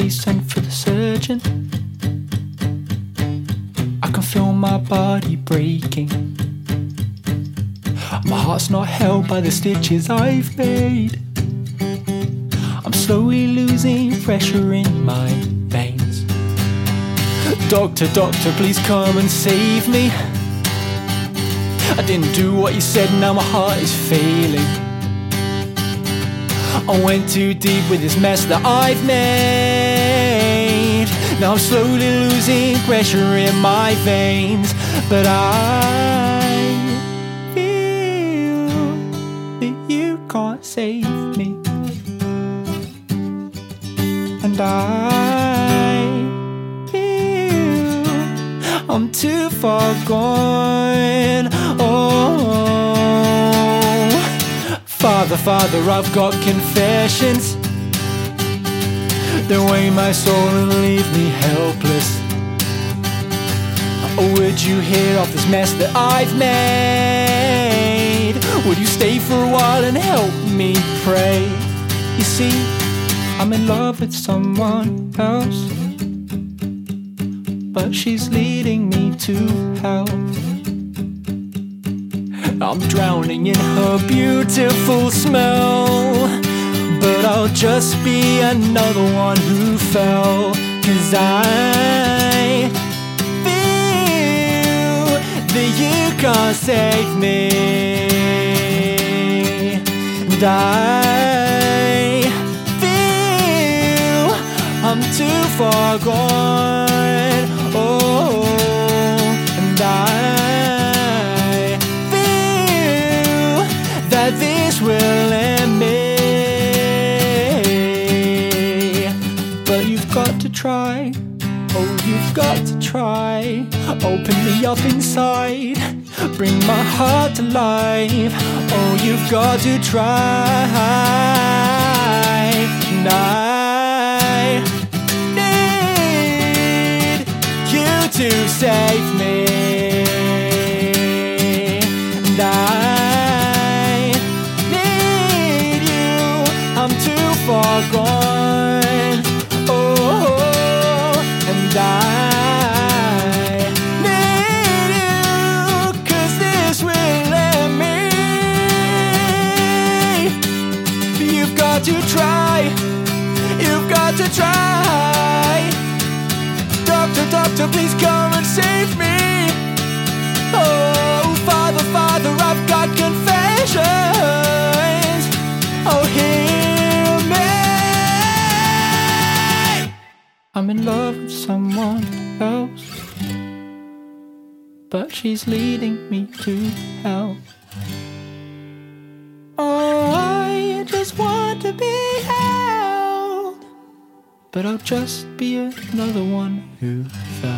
please send for the surgeon? I can feel my body breaking. My heart's not held by the stitches I've made. I'm slowly losing pressure in my veins. Doctor, doctor, please come and save me. I didn't do what you said, now my heart is failing. I went too deep with this mess that I've made. Now I'm slowly losing pressure in my veins, but I feel that you can't save me. And I feel I'm too far gone. Father, Father, I've got confessions. They weigh my soul and leave me helpless. Or would you hear off this mess that I've made? Would you stay for a while and help me pray? You see, I'm in love with someone else, but she's leading me to hell. I'm drowning in her beautiful smell. But I'll just be another one who fell. Cause I feel that you can't save me. And I feel I'm too far gone. Got to try. Oh, you've got to try. Open me up inside. Bring my heart to life. Oh, you've got to try. To try. You've got to try. Doctor, doctor, please come and save me. Oh, Father, Father, I've got confessions. Oh, hear me. I'm in love with someone else, but she's leading me to hell. But I'll just be another one who fell.